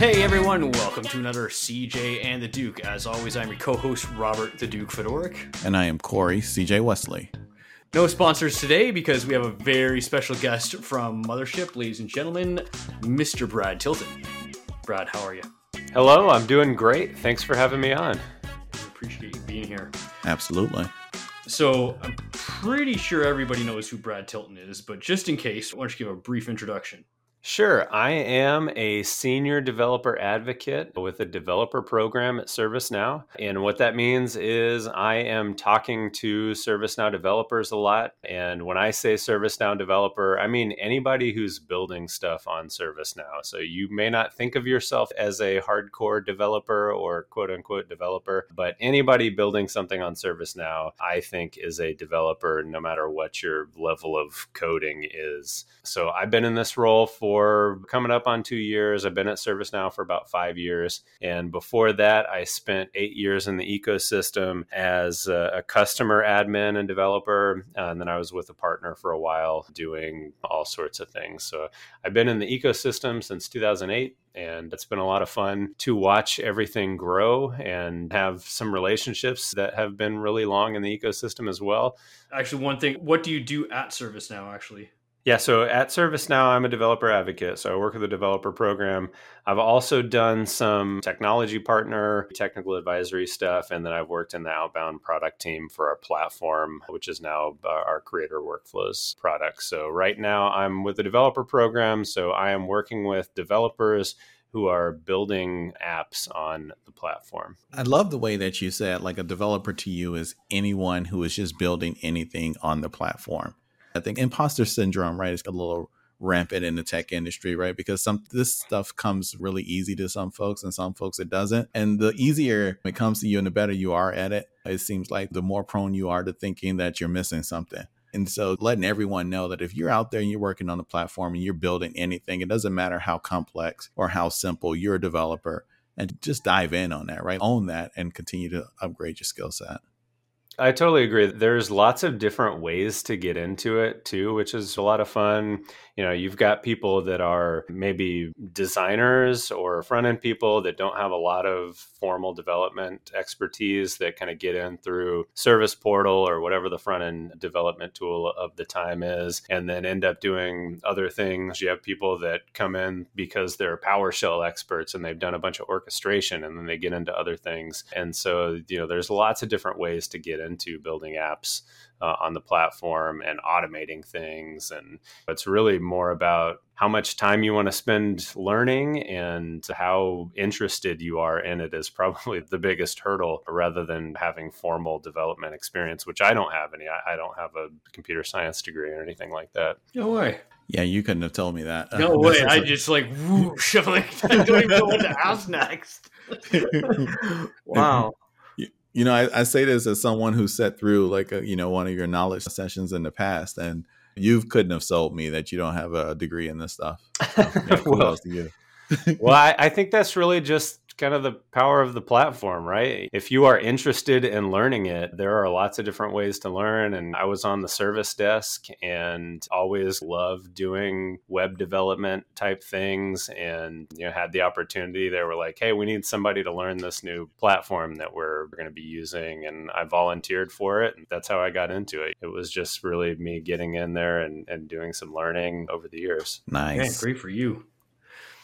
Hey everyone, welcome to another CJ and the Duke. As always, I'm your co-host Robert the Duke Fedoruk. And I am Corey CJ Wesley. No sponsors today because we have a very special guest from Mothership, ladies and gentlemen, Mr. Brad Tilton. Brad, how are you? Hello, I'm doing great. Thanks for having me on. Appreciate you being here. Absolutely. So, I'm pretty sure everybody knows who Brad Tilton is, but just in case, why don't you give a brief introduction? Sure. I am a senior developer advocate with a developer program at ServiceNow. And what that means is I am talking to ServiceNow developers a lot. And when I say ServiceNow developer, I mean anybody who's building stuff on ServiceNow. So you may not think of yourself as a hardcore developer or quote unquote developer, but anybody building something on ServiceNow, I think is a developer no matter what your level of coding is. So I've been in this role for for coming up on two years. I've been at ServiceNow for about five years. And before that, I spent eight years in the ecosystem as a, a customer admin and developer. Uh, and then I was with a partner for a while doing all sorts of things. So I've been in the ecosystem since 2008 and it's been a lot of fun to watch everything grow and have some relationships that have been really long in the ecosystem as well. Actually, one thing, what do you do at ServiceNow actually? Yeah, so at ServiceNow, I'm a developer advocate. So I work with the developer program. I've also done some technology partner, technical advisory stuff, and then I've worked in the outbound product team for our platform, which is now uh, our creator workflows product. So right now, I'm with the developer program. So I am working with developers who are building apps on the platform. I love the way that you said like a developer to you is anyone who is just building anything on the platform. I think imposter syndrome, right, is a little rampant in the tech industry, right? Because some this stuff comes really easy to some folks and some folks it doesn't. And the easier it comes to you and the better you are at it, it seems like the more prone you are to thinking that you're missing something. And so letting everyone know that if you're out there and you're working on the platform and you're building anything, it doesn't matter how complex or how simple you're a developer and just dive in on that, right? Own that and continue to upgrade your skill set. I totally agree. There's lots of different ways to get into it too, which is a lot of fun. You know, you've got people that are maybe designers or front end people that don't have a lot of formal development expertise that kind of get in through Service Portal or whatever the front end development tool of the time is, and then end up doing other things. You have people that come in because they're PowerShell experts and they've done a bunch of orchestration and then they get into other things. And so, you know, there's lots of different ways to get into building apps uh, on the platform and automating things. And it's really more about how much time you want to spend learning and how interested you are in it is probably the biggest hurdle rather than having formal development experience, which I don't have any. I, I don't have a computer science degree or anything like that. No way. Yeah, you couldn't have told me that. No uh, way. I a... just like whoosh. I'm like, I don't even know what to ask next. wow you know, I, I, say this as someone who sat through like a, you know one of your knowledge sessions in the past, and you couldn't have sold me that you don't have a degree in this stuff. So, yeah, well, well, I, I, think that's really just kind of the power of the platform, right? If you are interested in learning it, there are lots of different ways to learn. And I was on the service desk and always loved doing web development type things and you know had the opportunity. They were like, hey, we need somebody to learn this new platform that we're going to be using. And I volunteered for it. And that's how I got into it. It was just really me getting in there and, and doing some learning over the years. Nice. great for you.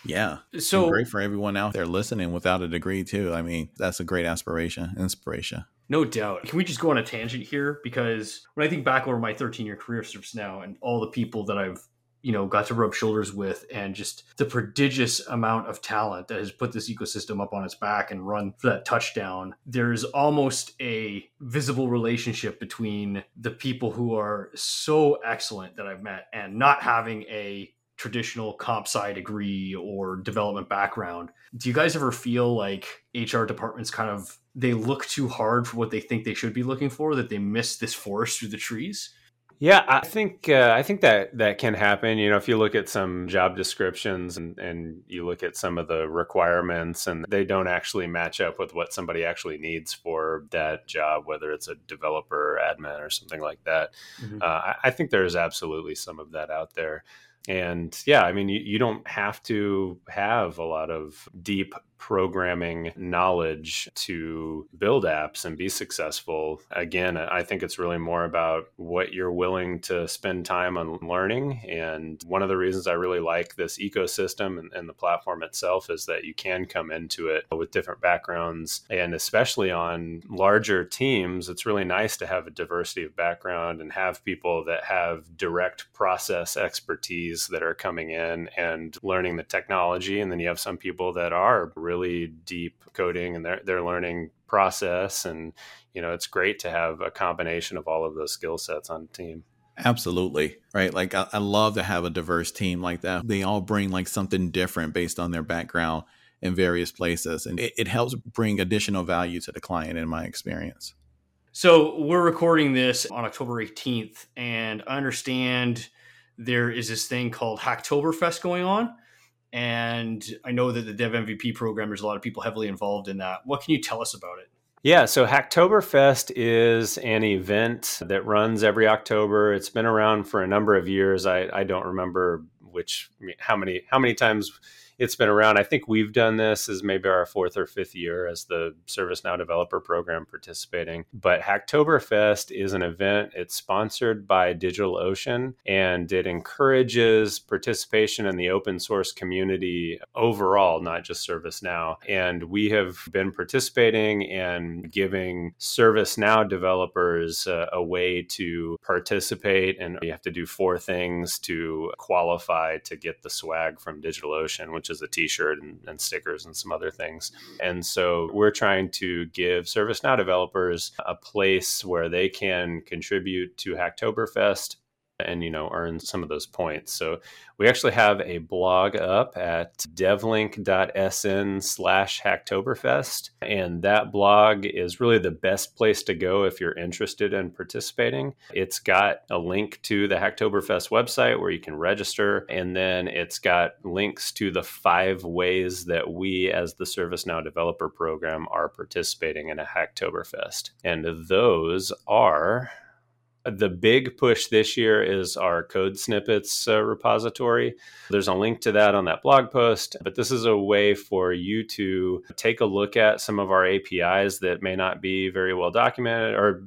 Yeah. So and great for everyone out there listening without a degree too. I mean, that's a great aspiration, inspiration. No doubt. Can we just go on a tangent here? Because when I think back over my 13 year career service now and all the people that I've you know got to rub shoulders with and just the prodigious amount of talent that has put this ecosystem up on its back and run for that touchdown there's almost a visible relationship between the people who are so excellent that i've met and not having a traditional comp sci degree or development background. Do you guys ever feel like HR departments kind of they look too hard for what they think they should be looking for that they miss this forest through the trees? Yeah, I think uh, I think that that can happen. You know, if you look at some job descriptions and, and you look at some of the requirements, and they don't actually match up with what somebody actually needs for that job, whether it's a developer, admin, or something like that. Mm-hmm. Uh, I, I think there's absolutely some of that out there. And yeah, I mean, you, you don't have to have a lot of deep programming knowledge to build apps and be successful. Again, I think it's really more about what you're willing to spend time on learning. And one of the reasons I really like this ecosystem and, and the platform itself is that you can come into it with different backgrounds. And especially on larger teams, it's really nice to have a diversity of background and have people that have direct process expertise that are coming in and learning the technology. And then you have some people that are really deep coding and they're, they're learning process. And, you know, it's great to have a combination of all of those skill sets on the team. Absolutely. Right. Like I, I, love to have a diverse team like that. They all bring like something different based on their background in various places. And it, it helps bring additional value to the client in my experience. So we're recording this on October 18th, and I understand there is this thing called Hacktoberfest going on. And I know that the Dev MVP program, there's a lot of people heavily involved in that. What can you tell us about it? Yeah, so Hacktoberfest is an event that runs every October. It's been around for a number of years. I, I don't remember which how many how many times it's been around. I think we've done this as maybe our fourth or fifth year as the ServiceNow developer program participating. But Hacktoberfest is an event. It's sponsored by DigitalOcean and it encourages participation in the open source community overall, not just ServiceNow. And we have been participating and giving ServiceNow developers uh, a way to participate. And you have to do four things to qualify to get the swag from DigitalOcean, which which is a t-shirt and, and stickers and some other things. And so we're trying to give ServiceNow developers a place where they can contribute to Hacktoberfest and you know earn some of those points. So we actually have a blog up at devlink.sn slash hacktoberfest and that blog is really the best place to go if you're interested in participating. It's got a link to the hacktoberfest website where you can register and then it's got links to the five ways that we as the servicenow developer program are participating in a hacktoberfest. And those are the big push this year is our code snippets uh, repository. There's a link to that on that blog post, but this is a way for you to take a look at some of our APIs that may not be very well documented or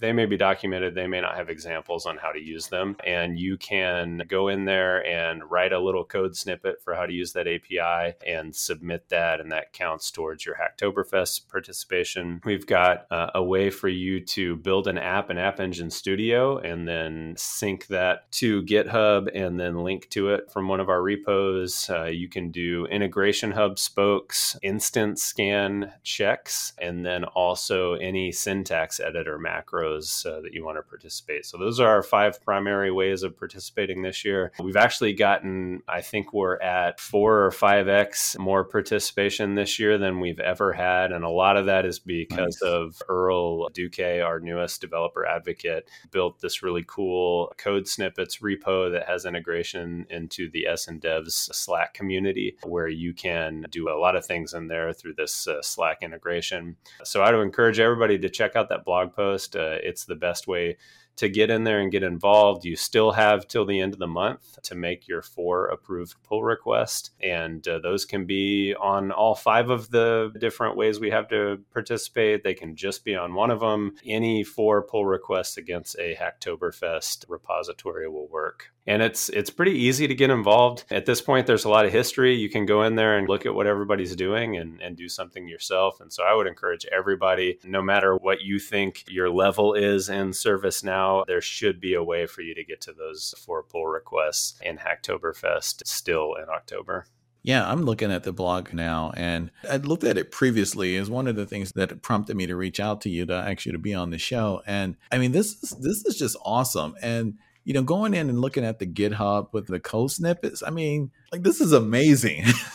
they may be documented, they may not have examples on how to use them. And you can go in there and write a little code snippet for how to use that API and submit that, and that counts towards your Hacktoberfest participation. We've got uh, a way for you to build an app in App Engine Studio and then sync that to GitHub and then link to it from one of our repos. Uh, you can do integration hub spokes, instance scan checks, and then also any syntax editor macros uh, that you want to participate. So those are our five primary ways of participating this year. We've actually gotten, I think we're at four or five X more participation this year than we've ever had. And a lot of that is because nice. of Earl Duque, our newest developer advocate, built this really cool code snippets repo that has integration into the sndevs Slack community where you can do a lot of things in there through this uh, Slack integration. So I would encourage everybody to check out that blog post. Uh, it's the best way to get in there and get involved. You still have till the end of the month to make your four approved pull requests. And uh, those can be on all five of the different ways we have to participate. They can just be on one of them. Any four pull requests against a Hacktoberfest repository will work and it's it's pretty easy to get involved at this point there's a lot of history you can go in there and look at what everybody's doing and, and do something yourself and so i would encourage everybody no matter what you think your level is in service now there should be a way for you to get to those four pull requests in hacktoberfest still in october yeah, I'm looking at the blog now and I looked at it previously as one of the things that prompted me to reach out to you to actually to be on the show. And I mean this is this is just awesome. And you know, going in and looking at the GitHub with the code snippets, I mean, like this is amazing.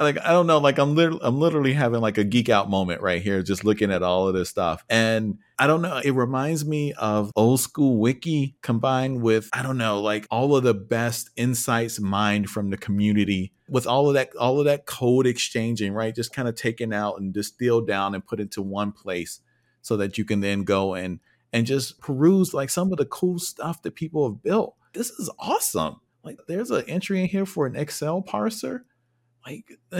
like I don't know, like I'm literally I'm literally having like a geek out moment right here, just looking at all of this stuff. And I don't know, it reminds me of old school wiki combined with I don't know, like all of the best insights mined from the community with all of that all of that code exchanging, right? Just kind of taken out and distilled down and put into one place so that you can then go and and just peruse like some of the cool stuff that people have built. This is awesome. like there's an entry in here for an Excel parser. Like,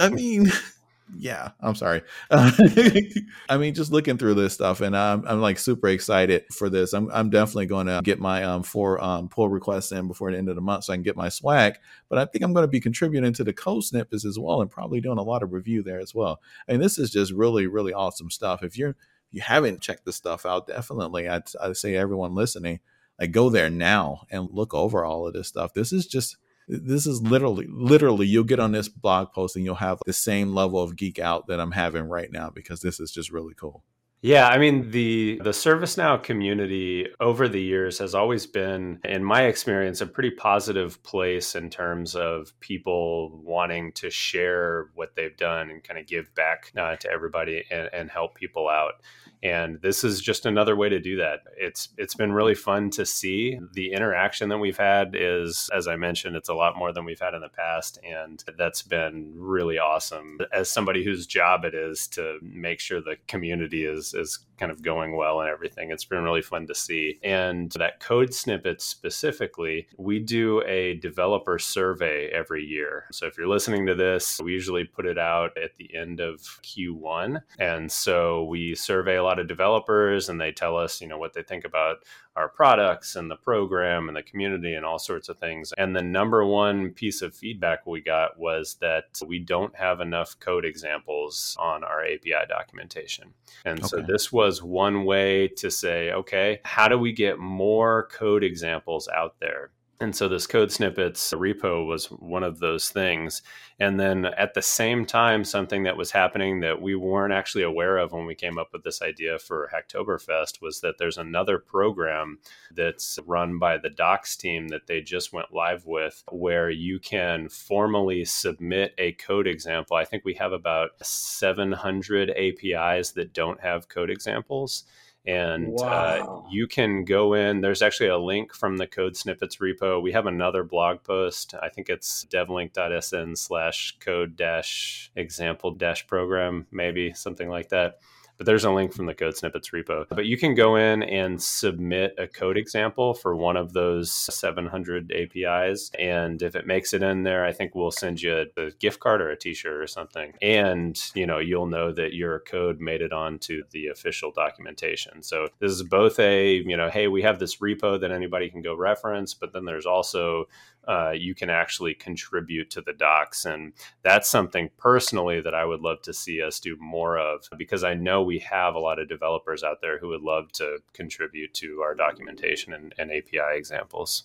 I mean, yeah, I'm sorry. I mean, just looking through this stuff, and I'm, I'm like super excited for this. I'm, I'm definitely going to get my um four um pull requests in before the end of the month, so I can get my swag. But I think I'm going to be contributing to the code snippets as well, and probably doing a lot of review there as well. And this is just really, really awesome stuff. If you're you haven't checked this stuff out, definitely. I'd, I'd say everyone listening, like go there now and look over all of this stuff. This is just this is literally literally you'll get on this blog post and you'll have the same level of geek out that i'm having right now because this is just really cool. Yeah, I mean the the ServiceNow community over the years has always been in my experience a pretty positive place in terms of people wanting to share what they've done and kind of give back uh, to everybody and, and help people out and this is just another way to do that. It's it's been really fun to see. The interaction that we've had is as i mentioned it's a lot more than we've had in the past and that's been really awesome. As somebody whose job it is to make sure the community is is kind of going well and everything it's been really fun to see. And that code snippet specifically we do a developer survey every year. So if you're listening to this we usually put it out at the end of q1 and so we survey a lot lot of developers and they tell us, you know, what they think about our products and the program and the community and all sorts of things. And the number one piece of feedback we got was that we don't have enough code examples on our API documentation. And okay. so this was one way to say, okay, how do we get more code examples out there? And so this code snippets repo was one of those things. And then at the same time, something that was happening that we weren't actually aware of when we came up with this idea for Hacktoberfest was that there's another program that's run by the Docs team that they just went live with where you can formally submit a code example. I think we have about 700 APIs that don't have code examples and uh, wow. uh, you can go in there's actually a link from the code snippets repo. We have another blog post. I think it's devlink.sn slash code dash example dash program maybe something like that but there's a link from the code snippets repo. But you can go in and submit a code example for one of those 700 APIs. And if it makes it in there, I think we'll send you a, gift card or a t-shirt or something. And, you know, you'll know that your code made it onto the official documentation. So this is both a, you know, hey, we have this repo that anybody can go reference, but then there's also uh, you can actually contribute to the docs. And that's something personally that I would love to see us do more of because I know we have a lot of developers out there who would love to contribute to our documentation and, and API examples.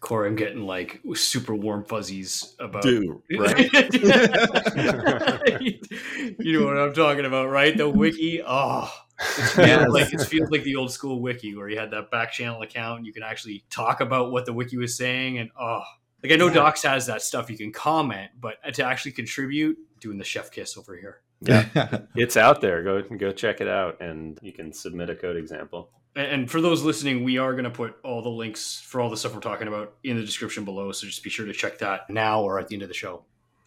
Corey, I'm getting like super warm fuzzies about. Dude, right? you know what I'm talking about, right? The wiki. Oh, yeah, like it feels like the old school wiki where you had that back channel account and you can actually talk about what the wiki was saying. And oh, like I know yeah. Docs has that stuff you can comment, but to actually contribute, doing the chef kiss over here. Yeah, it's out there. Go go check it out, and you can submit a code example. And for those listening, we are going to put all the links for all the stuff we're talking about in the description below. So just be sure to check that now or at the end of the show.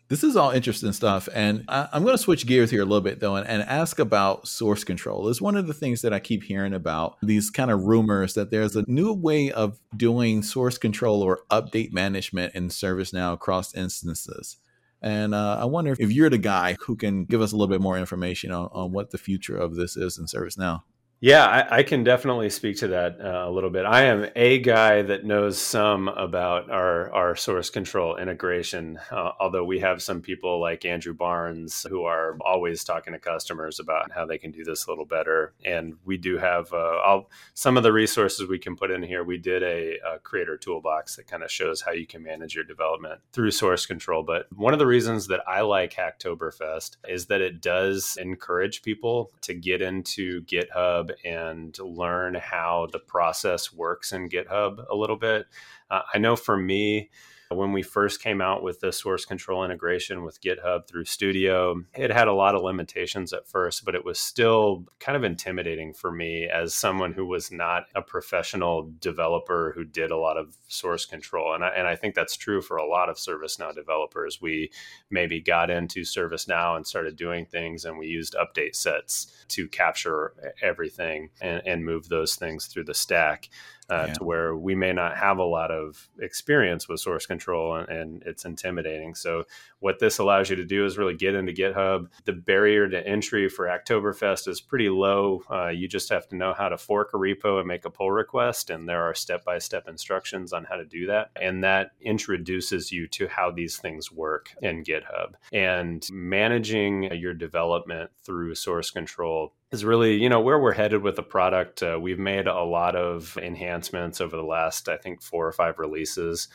This is all interesting stuff. And I, am going to switch gears here a little bit, though, and, and ask about source control. Is one of the things that I keep hearing about these kind of rumors that there's a new way of doing source control or update management in ServiceNow across instances. And uh, I wonder if you're the guy who can give us a little bit more information on, on what the future of this is in ServiceNow. Yeah, I, I, can definitely speak to that uh, a little bit. I am a guy that knows some about our our source control integration. Uh, although we have some people like Andrew Barnes who are always talking to customers about how they can do this a little better. And we do have uh, some of the resources we can put in here. We did a, a creator toolbox that kind of shows how you can manage your development through source control. But one of the reasons that I like Hacktoberfest is that it does encourage people to get into GitHub and learn how the process works in GitHub a little bit. Uh, I know for me, when we first came out with the source control integration with GitHub through Studio, it had a lot of limitations at first, but it was still kind of intimidating for me as someone who was not a professional developer who did a lot of source control. And I, and I think that's true for a lot of ServiceNow developers. We maybe got into ServiceNow and started doing things, and we used update sets to capture everything and, and move those things through the stack. Uh, Yeah. to where we may not have a lot of experience with source control and, and it's intimidating. So, what this allows you to do is really get into GitHub. The barrier to entry for Oktoberfest is pretty low. Uh, you just have to know how to fork a repo and make a pull request, and there are step by step instructions on how to do that. And that introduces you to how these things work in GitHub. And managing your development through source control is really you know where we're headed with the product uh, we've made a lot of enhancements over the last i think four or five releases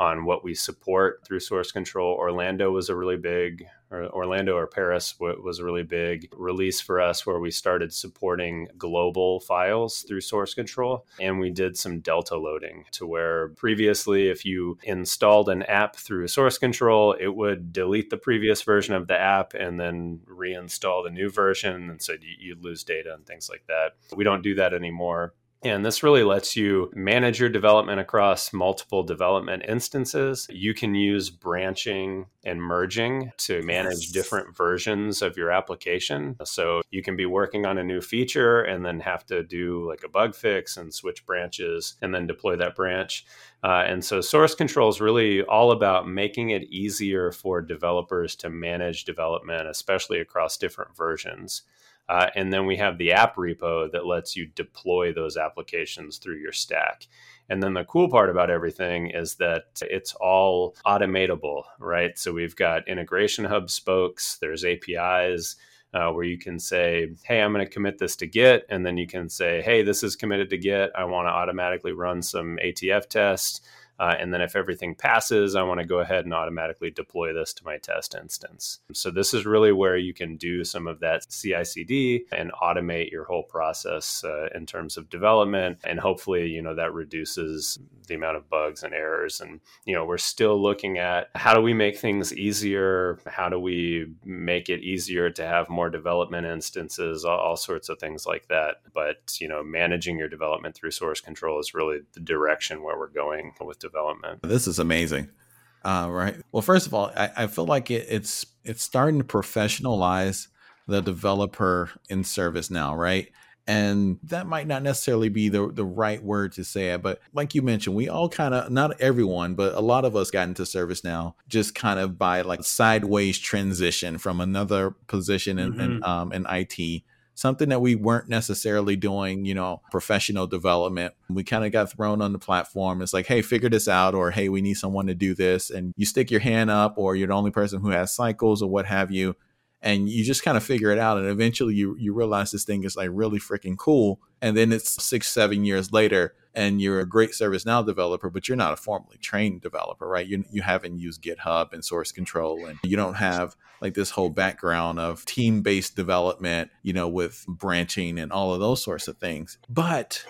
on what we support through source control orlando was a really big or orlando or paris was a really big release for us where we started supporting global files through source control and we did some delta loading to where previously if you installed an app through source control it would delete the previous version of the app and then reinstall the new version and so you you'd lose data and things like that. We don't do that anymore. And this really lets you manage your development across multiple development instances. You can use branching and merging to manage different versions of your application. So you can be working on a new feature and then have to do like a bug fix and switch branches and then deploy that branch. Uh, and so source control is really all about making it easier for developers to manage development, especially across different versions. Uh, and then we have the app repo that lets you deploy those applications through your stack. And then the cool part about everything is that it's all automatable, right? So we've got integration hub spokes, there's APIs. Uh, where you can say, hey, I'm going to commit this to Git. And then you can say, hey, this is committed to Git. I want to automatically run some ATF tests. Uh, and then if everything passes, I want to go ahead and automatically deploy this to my test instance. So this is really where you can do some of that CI/CD and automate your whole process uh, in terms of development, and hopefully, you know, that reduces the amount of bugs and errors. And you know, we're still looking at how do we make things easier? How do we make it easier to have more development instances? All, all sorts of things like that. But you know, managing your development through source control is really the direction where we're going with development. This is amazing. Uh, right. Well, first of all, I, I feel like it, it's it's starting to professionalize the developer in service now, right? And that might not necessarily be the, the right word to say it, but like you mentioned, we all kind of not everyone, but a lot of us got into service now just kind of by like sideways transition from another position in, in um in IT something that we weren't necessarily doing, you know, professional development. We kind of got thrown on the platform. It's like, hey, figure this out, or hey, we need someone to do this. And you stick your hand up, or you're the only person who has cycles or what have you. And you just kind of figure it out. And eventually you, you realize this thing is like really freaking cool. And then it's six, seven years later, and you're a great ServiceNow developer, but you're not a formally trained developer, right? You, you haven't used GitHub and source control, and you don't have like this whole background of team based development, you know, with branching and all of those sorts of things. But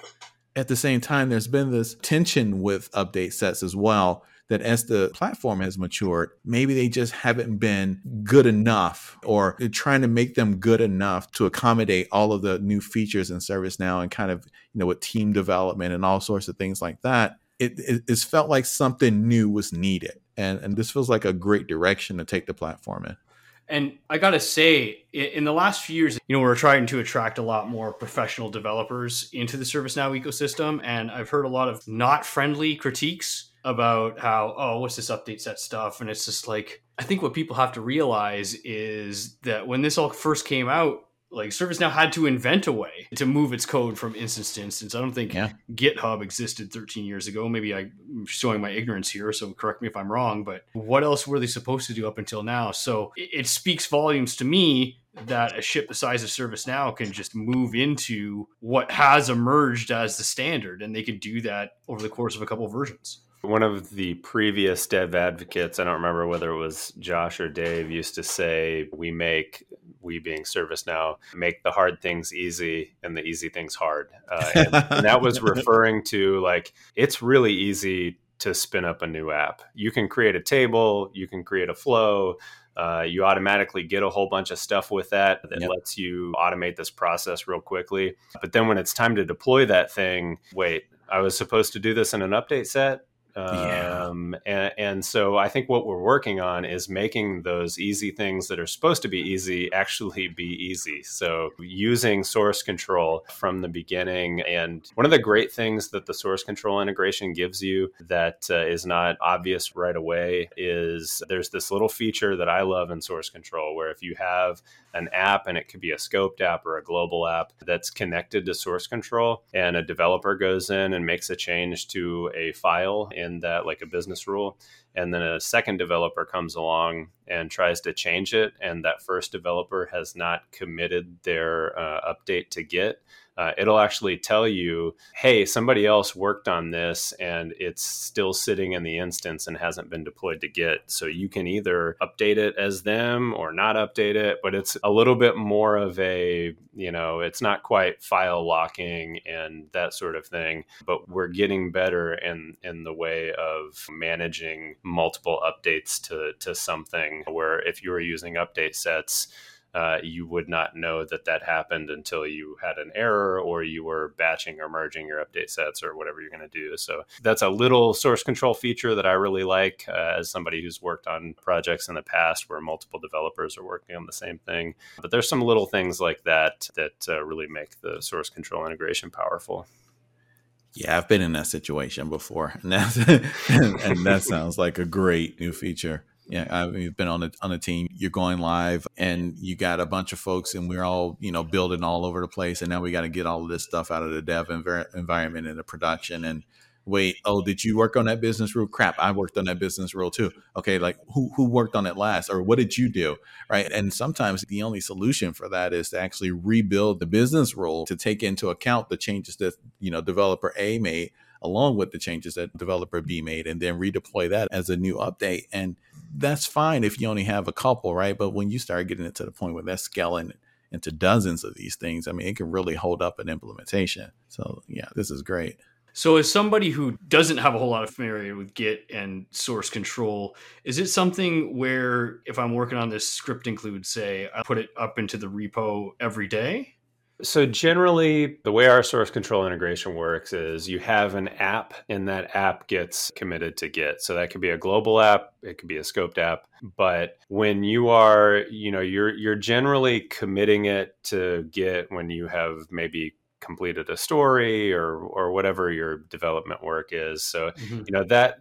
at the same time, there's been this tension with update sets as well. That as the platform has matured, maybe they just haven't been good enough, or trying to make them good enough to accommodate all of the new features in ServiceNow and kind of, you know, with team development and all sorts of things like that. It, it, it's felt like something new was needed. And, and this feels like a great direction to take the platform in. And I gotta say, in the last few years, you know, we're trying to attract a lot more professional developers into the ServiceNow ecosystem, and I've heard a lot of not friendly critiques about how, oh, what's this update set stuff? And it's just like, I think what people have to realize is that when this all first came out, like ServiceNow had to invent a way to move its code from instance to instance. I don't think Yeah. GitHub existed 13 years ago. Maybe I'm showing my ignorance here, so correct me if I'm wrong. But what else were they supposed to do up until now? So it, it speaks volumes to me that a ship the size of ServiceNow can just move into what has emerged as the standard, and they can do that over the course of a couple of versions. One of the previous dev advocates, I don't remember whether it was Josh or Dave, used to say, We make, we being ServiceNow, make the hard things easy and the easy things hard. Uh, and, and that was referring to like, it's really easy to spin up a new app. You can create a table, you can create a flow. Uh, you automatically get a whole bunch of stuff with that that Yep. lets you automate this process real quickly. But then when it's time to deploy that thing, wait, I was supposed to do this in an update set Um, yeah. and, and so I think what we're working on is making those easy things that are supposed to be easy actually be easy. So using source control from the beginning. And one of the great things that the source control integration gives you that uh, is not obvious right away is there's this little feature that I love in source control where if you have an app and it could be a scoped app or a global app that's connected to source control. And a developer goes in and makes a change to a file in that like a business rule. And then a second developer comes along and tries to change it. And that first developer has not committed their uh, update to git uh, it'll actually tell you, hey, somebody else worked on this and it's still sitting in the instance and hasn't been deployed to Git. So you can either update it as them or not update it, but it's a little bit more of a, you know, it's not quite file locking and that sort of thing, but we're getting better in in the way of managing multiple updates to to something where if you were using update sets uh, you would not know that that happened until you had an error or you were batching or merging your update sets or whatever you're going to do. So that's a little source control feature that I really like uh, as somebody who's worked on projects in the past where multiple developers are working on the same thing. But there's some little things like that that uh, really make the source control integration powerful. Yeah, I've been in that situation before, and, and that sounds like a great new feature. Yeah, I've uh, been on a on a team. You're going live, and you got a bunch of folks, and we're all you know building all over the place. And now we got to get all of this stuff out of the dev env- environment into production. And wait, oh, did you work on that business rule? Crap, I worked on that business rule too. Okay, like who who worked on it last, or what did you do? Right. And sometimes the only solution for that is to actually rebuild the business rule to take into account the changes that you know developer A made along with the changes that developer B made and then redeploy that as a new update. And that's fine if you only have a couple, right? But when you start getting it to the point where that's scaling into dozens of these things, I mean, it can really hold up an implementation. So, yeah, this is great. So, as somebody who doesn't have a whole lot of familiarity with Git and source control, is it something where if I'm working on this script include, say, I put it up into the repo every day? So, generally, the way our source control integration works is you have an app, and that app gets committed to Git. So, that could be a global app, it could be a scoped app. But when you are, you know, you're you're generally committing it to Git when you have maybe completed a story or or whatever your development work is. So, mm-hmm. you know, that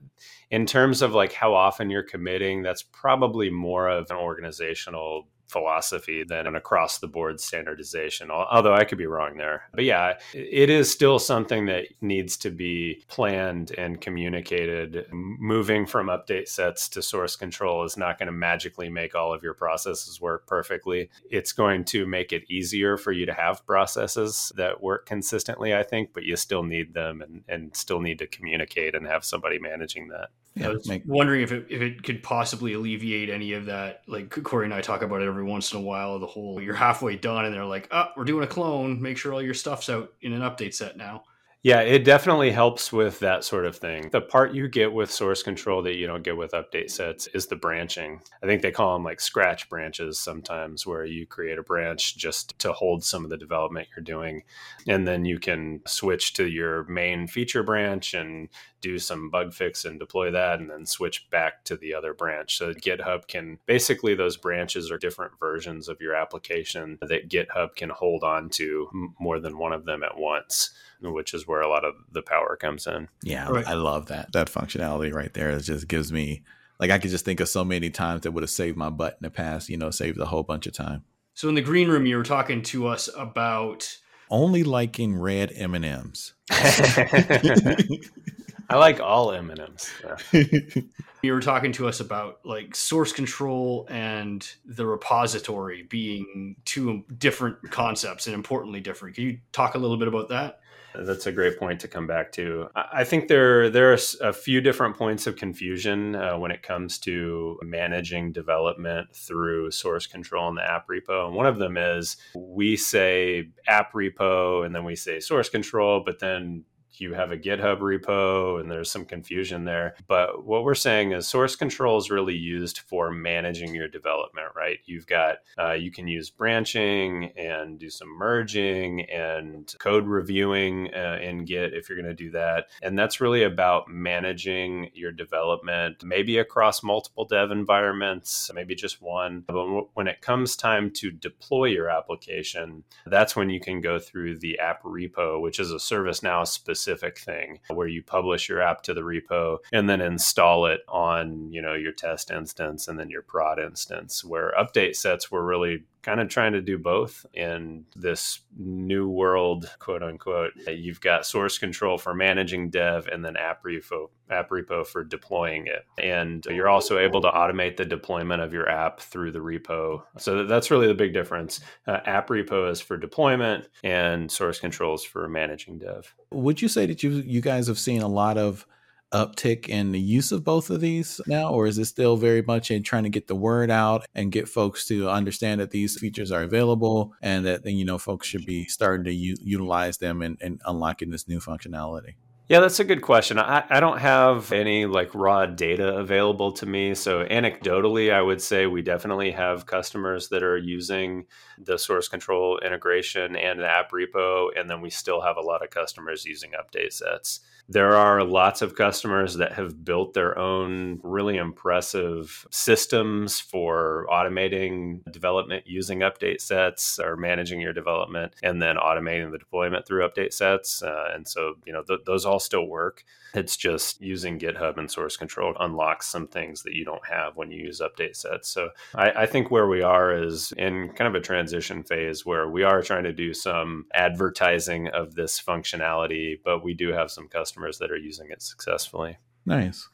in terms of like how often you're committing, that's probably more of an organizational philosophy than an across the board standardization, although I could be wrong there. But yeah, it is still something that needs to be planned and communicated. Moving from update sets to source control is not going to magically make all of your processes work perfectly. It's going to make it easier for you to have processes that work consistently, I think, but you still need them and, and still need to communicate and have somebody managing that. Yeah, I was make, wondering if it, if it could possibly alleviate any of that. Like Corey and I talk about it every once in a while. The whole you're halfway done and they're like, "Oh, we're doing a clone. Make sure all your stuff's out in an update set now." Yeah, it definitely helps with that sort of thing. The part you get with source control that you don't get with update sets is the branching. I think they call them like scratch branches sometimes, where you create a branch just to hold some of the development you're doing. And then you can switch to your main feature branch and do some bug fix and deploy that, and then switch back to the other branch. So GitHub can basically, those branches are different versions of your application that GitHub can hold on to more than one of them at once which is where a lot of the power comes in. Yeah, right. I love that. That functionality right there. It just gives me like I could just think of so many times that would have saved my butt in the past, you know, saved a whole bunch of time. So in the green room you were talking to us about only liking red M&Ms. I like all M&Ms. you were talking to us about like source control and the repository being two different concepts and importantly different. Can you talk a little bit about that? That's a great point to come back to. I think there there are a few different points of confusion uh, when it comes to managing development through source control in the app repo. And one of them is we say app repo and then we say source control, but then you have a GitHub repo and there's some confusion there. But what we're saying is source control is really used for managing your development, right? You've got, uh, you can use branching and do some merging and code reviewing uh, in Git if you're going to do that. And that's really about managing your development, maybe across multiple dev environments, maybe just one. But when it comes time to deploy your application, that's when you can go through the app repo, which is a ServiceNow specific thing where you publish your app to the repo and then install it on, you know, your test instance and then your prod instance where update sets were really kind of trying to do both in this new world, quote unquote. You've got source control for managing dev and then app repo, app repo for deploying it. And you're also able to automate the deployment of your app through the repo. So that's really the big difference. Uh, app repo is for deployment and source controls for managing dev. Would you say that you you guys have seen a lot of uptick in the use of both of these now, or is it still very much in trying to get the word out and get folks to understand that these features are available and that then you know folks should be starting to u- utilize them and, and unlocking this new functionality? Yeah, that's a good question. I, I don't have any like raw data available to me. So, anecdotally, I would say we definitely have customers that are using the source control integration and the app repo. And then we still have a lot of customers using update sets. There are lots of customers that have built their own really impressive systems for automating development using update sets or managing your development and then automating the deployment through update sets. Uh, and so, you know, th- those all still work. It's just using GitHub and source control unlocks some things that you don't have when you use update sets. So I, I think where we are is in kind of a transition phase where we are trying to do some advertising of this functionality, but we do have some customers that are using it successfully. Nice.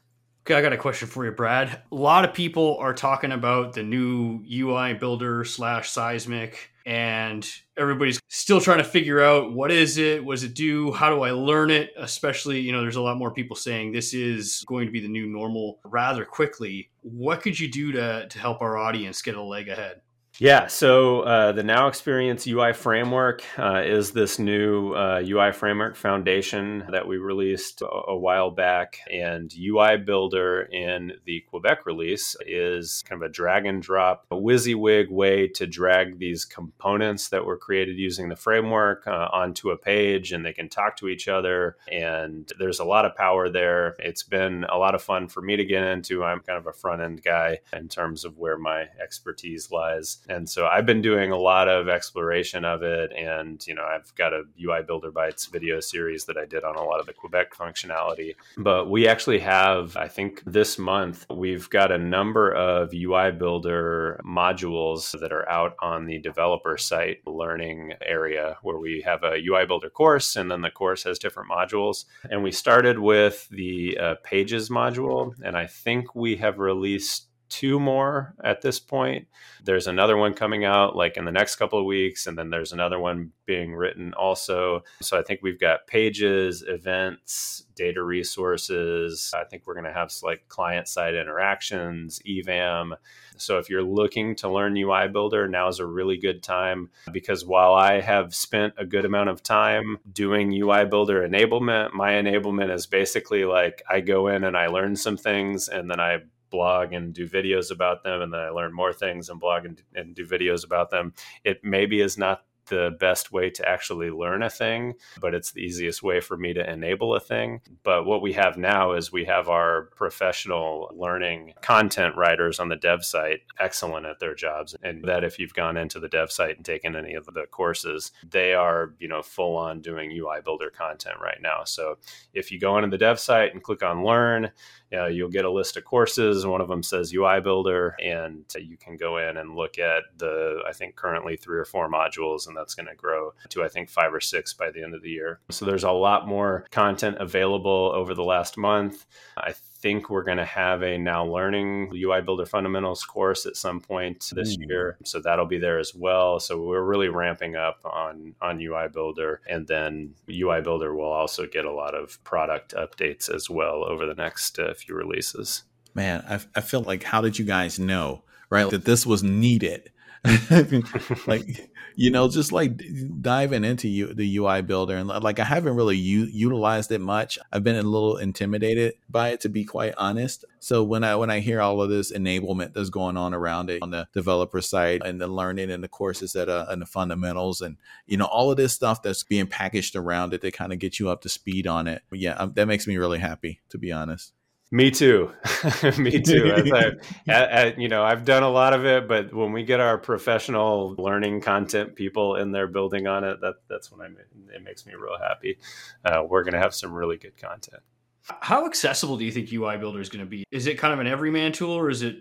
Okay, I got a question for you, Brad. A lot of people are talking about the new UI builder slash seismic, and everybody's still trying to figure out what is it, what does it do, how do I learn it? Especially, you know, there's a lot more people saying this is going to be the new normal rather quickly. What could you do to to help our audience get a leg ahead? Yeah, so uh, the Now Experience UI framework uh, is this new uh, UI framework foundation that we released a, a, while back. And UI Builder in the Quebec release is kind of a drag and drop, a WYSIWYG way to drag these components that were created using the framework uh, onto a page and they can talk to each other. And there's a lot of power there. It's been a lot of fun for me to get into. I'm kind of a front end guy in terms of where my expertise lies. And so I've been doing a lot of exploration of it. And, you know, I've got a UI Builder Bytes video series that I did on a lot of the Quebec functionality. But we actually have, I think this month, we've got a number of UI Builder modules that are out on the developer site learning area where we have a UI Builder course and then the course has different modules. And we started with the uh, Pages module. And I think we have released two more at this point. There's another one coming out like in the next couple of weeks, and then there's another one being written also. So I think we've got pages, events, data resources. I think we're going to have like client side interactions, EVAM. So if you're looking to learn UI Builder, now is a really good time because while I have spent a good amount of time doing UI Builder enablement, my enablement is basically like I go in and I learn some things and then I blog and do videos about them and then I learn more things and blog and, and do videos about them. It maybe is not the best way to actually learn a thing, but it's the easiest way for me to enable a thing. But what we have now is we have our professional learning content writers on the dev site excellent at their jobs. And that if you've gone into the dev site and taken any of the courses, they are, you know, full on doing UI builder content right now. So if you go into the dev site and click on learn, you know, you'll get a list of courses. One of them says UI builder, and you can go in and look at the, I think currently three or four modules and and that's going to grow to, I think, five or six by the end of the year. So there's a lot more content available over the last month. I think we're going to have a now learning UI Builder Fundamentals course at some point this mm. year. So that'll be there as well. So we're really ramping up on, on UI Builder. And then UI Builder will also get a lot of product updates as well over the next uh, few releases. Man, I, I feel like, how did you guys know, right? That this was needed like you know just like diving into you, the ui builder and like i haven't really u- utilized it much. I've been a little intimidated by it to be quite honest. So when i when i hear all of this enablement that's going on around it on the developer side and the learning and the courses that are and the fundamentals and you know all of this stuff that's being packaged around it to kind of get you up to speed on it. Yeah um, that makes me really happy to be honest me too. Me too. I, I, I, you know, I've done a lot of it, but when we get our professional learning content people in there building on it, that that's when I it makes me real happy. Uh, we're going to have some really good content. How accessible do you think UI Builder is going to be? Is it kind of an everyman tool, or is it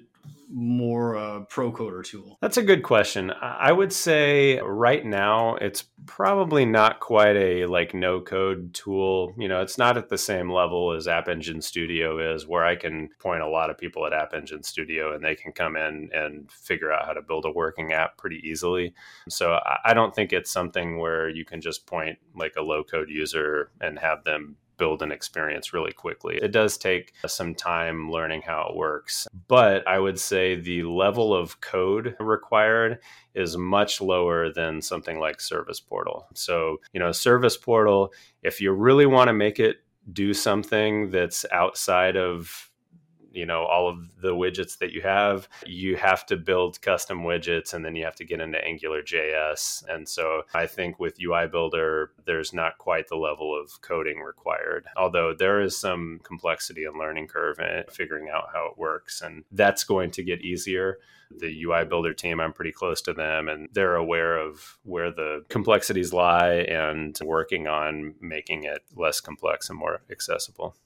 more uh, pro coder tool? That's a good question. I would say right now it's probably not quite a like no code tool. You know, it's not at the same level as App Engine Studio is, where I can point a lot of people at App Engine Studio and they can come in and figure out how to build a working app pretty easily. So I don't think it's something where you can just point like a low code user and have them build an experience really quickly. It does take some time learning how it works, but I would say the level of code required is much lower than something like Service Portal. So, you know, Service Portal, if you really want to make it do something that's outside of you know all of the widgets that you have you have to build custom widgets and then you have to get into angular js and so i think with ui builder there's not quite the level of coding required although there is some complexity and learning curve in figuring out how it works. And that's going to get easier. The UI builder team, I'm pretty close to them and they're aware of where the complexities lie and working on making it less complex and more accessible.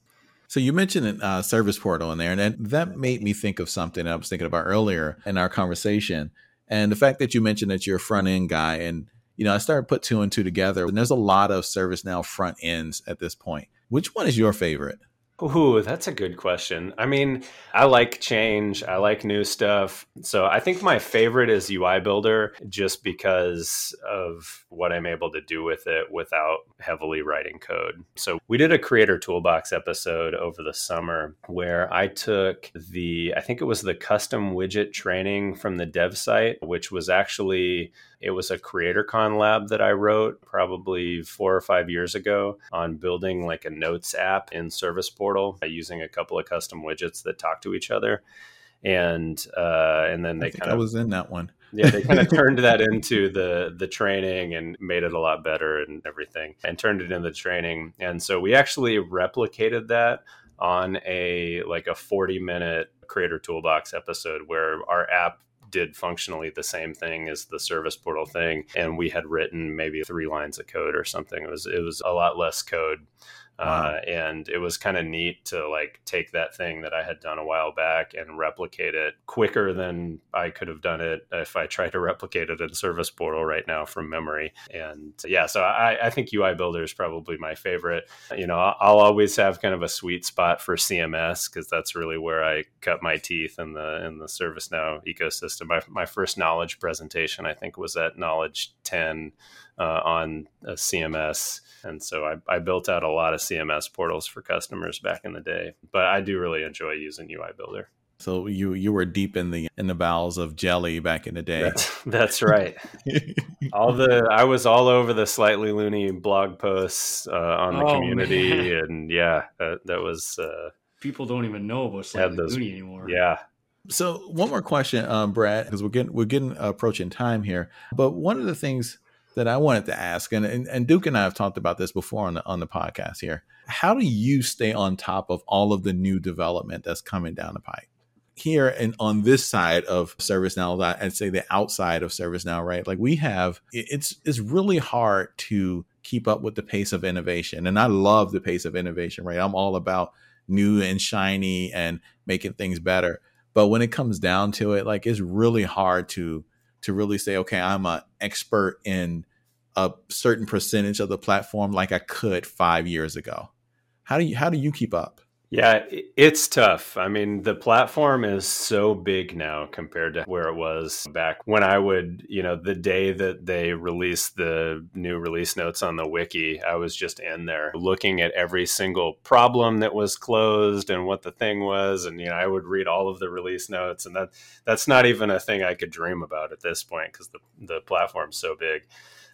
So you mentioned uh, service portal in there, and that made me think of something I was thinking about earlier in our conversation. And the fact that you mentioned that you're a front end guy, and you know, I started put two and two together. And there's a lot of ServiceNow front ends at this point. Which one is your favorite? Ooh, that's a good question. I mean, I like change. I like new stuff. So I think my favorite is UI Builder just because of what I'm able to do with it without heavily writing code. So we did a creator toolbox episode over the summer where I took the, I think it was the custom widget training from the dev site, which was actually it was a CreatorCon lab that I wrote probably four or five years ago on building like a notes app in Service Portal by using a couple of custom widgets that talk to each other. And uh, and then they kind of I was in that one. yeah, they kind of turned that into the the training and made it a lot better and everything, and turned it into the training. And so we actually replicated that on a like a 40 minute creator toolbox episode where our app did functionally the same thing as the service portal thing and we had written maybe three lines of code or something. It was it was a lot less code Wow. Uh, and it was kind of neat to like take that thing that I had done a while back and replicate it quicker than I could have done it if I tried to replicate it in Service Portal right now from memory. And yeah, so I, I think UI Builder is probably my favorite. You know, I'll always have kind of a sweet spot for CMS because that's really where I cut my teeth in the in the ServiceNow ecosystem. My, my first knowledge presentation, I think, was at Knowledge 10 uh, on a CMS. And so I, I, built out a lot of CMS portals for customers back in the day. But I do really enjoy using UI Builder. So you you were deep in the in the bowels of jelly back in the day. That's, that's right. all the I was all over the slightly loony blog posts uh, on the oh, community, man. and yeah, that, that was. Uh, People don't even know about slightly those, loony anymore. Yeah, so one more question, um, Brad, because we're getting we're getting uh, approaching time here. But one of the things that I wanted to ask, and, and, and Duke and I have talked about this before on the on the podcast here. How do you stay on top of all of the new development that's coming down the pike? Here and on this side of ServiceNow, I'd say the outside of ServiceNow, right? Like we have, it's it's really hard to keep up with the pace of innovation, and I love the pace of innovation, right? I'm all about new and shiny and making things better. But when it comes down to it, like it's really hard to to really say, okay, I'm an expert in a certain percentage of the platform like I could five years ago. How do you how do you keep up? Yeah, it's tough. I mean, the platform is so big now compared to where it was back when I would, you know, the day that they released the new release notes on the wiki, I was just in there looking at every single problem that was closed and what the thing was. And, you know, I would read all of the release notes. And that that's not even a thing I could dream about at this point because the, the platform's so big.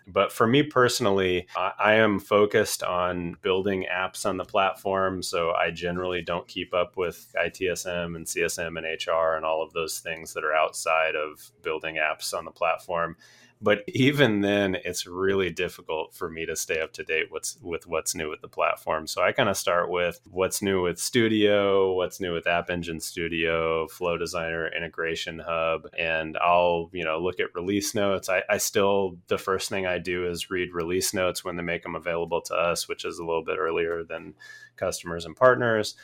But for me personally, I am focused on building apps on the platform. So I generally don't keep up with ITSM and CSM and HR and all of those things that are outside of building apps on the platform but even then it's really difficult for me to stay up to date what's with what's new with the platform. So i kind of start with what's new with studio what's new with app engine studio flow designer integration hub and i'll you know look at release notes. I, I still the first thing i do is read release notes when they make them available to us which is a little bit earlier than customers and partners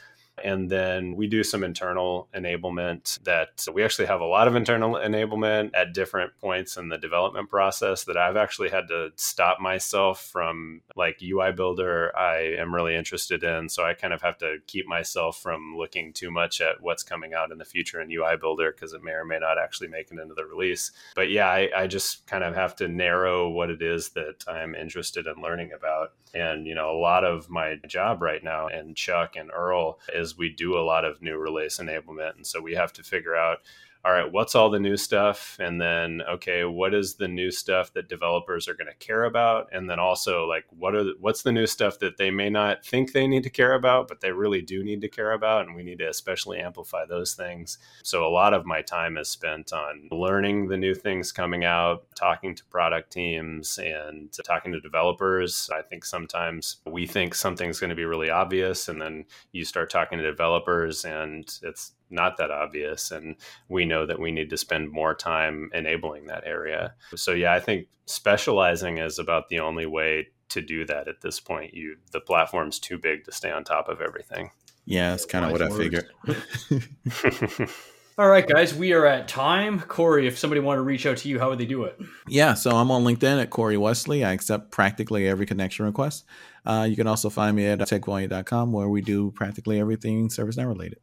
and then we do some internal enablement that we actually have a lot of internal enablement at different points in the development process that I've actually had to stop myself from like UI builder I am really interested in. So I kind of have to keep myself from looking too much at what's coming out in the future in UI builder because it may or may not actually make it into the release. But yeah, I, I just kind of have to narrow what it is that I'm interested in learning about. And, you know, a lot of my job right now and Chuck and Earl is we do a lot of new release enablement. And so we have to figure out all right, what's all the new stuff? And then, okay, what is the new stuff that developers are going to care about? And then also, like, what are the, what's the new stuff that they may not think they need to care about, but they really do need to care about? And we need to especially amplify those things. So, a lot of my time is spent on learning the new things coming out, talking to product teams, and talking to developers. I think sometimes we think something's going to be really obvious, and then you start talking to developers, and it's not that obvious and we know that we need to spend more time enabling that area so yeah i think specializing is about the only way to do that at this point you the platform's too big to stay on top of everything yeah that's kind of what i figured All right, guys, we are at time. Corey, if somebody wanted to reach out to you, how would they do it? Yeah, so I'm on LinkedIn at Corey Wesley. I accept practically every connection request. Uh, you can also find me at techvolume.com where we do practically everything ServiceNow related.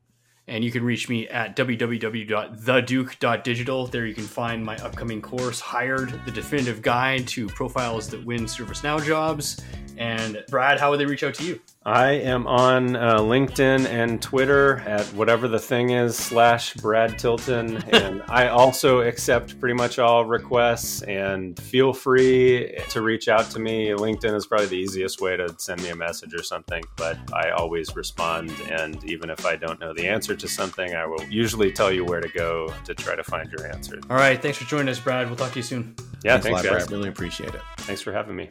And you can reach me at www.theduke.digital. There you can find my upcoming course, Hired, the definitive guide to profiles that win ServiceNow jobs. And Brad, how would they reach out to you? I am on uh, LinkedIn and Twitter at whatever the thing is slash Brad Tilton, and I also accept pretty much all requests. And feel free to reach out to me. LinkedIn is probably the easiest way to send me a message or something, but I always respond. And even if I don't know the answer to something, I will usually tell you where to go to try to find your answer. All right, thanks for joining us, Brad. We'll talk to you soon. Yeah, thanks, thanks lot, guys. Brad. Really appreciate it. Thanks for having me.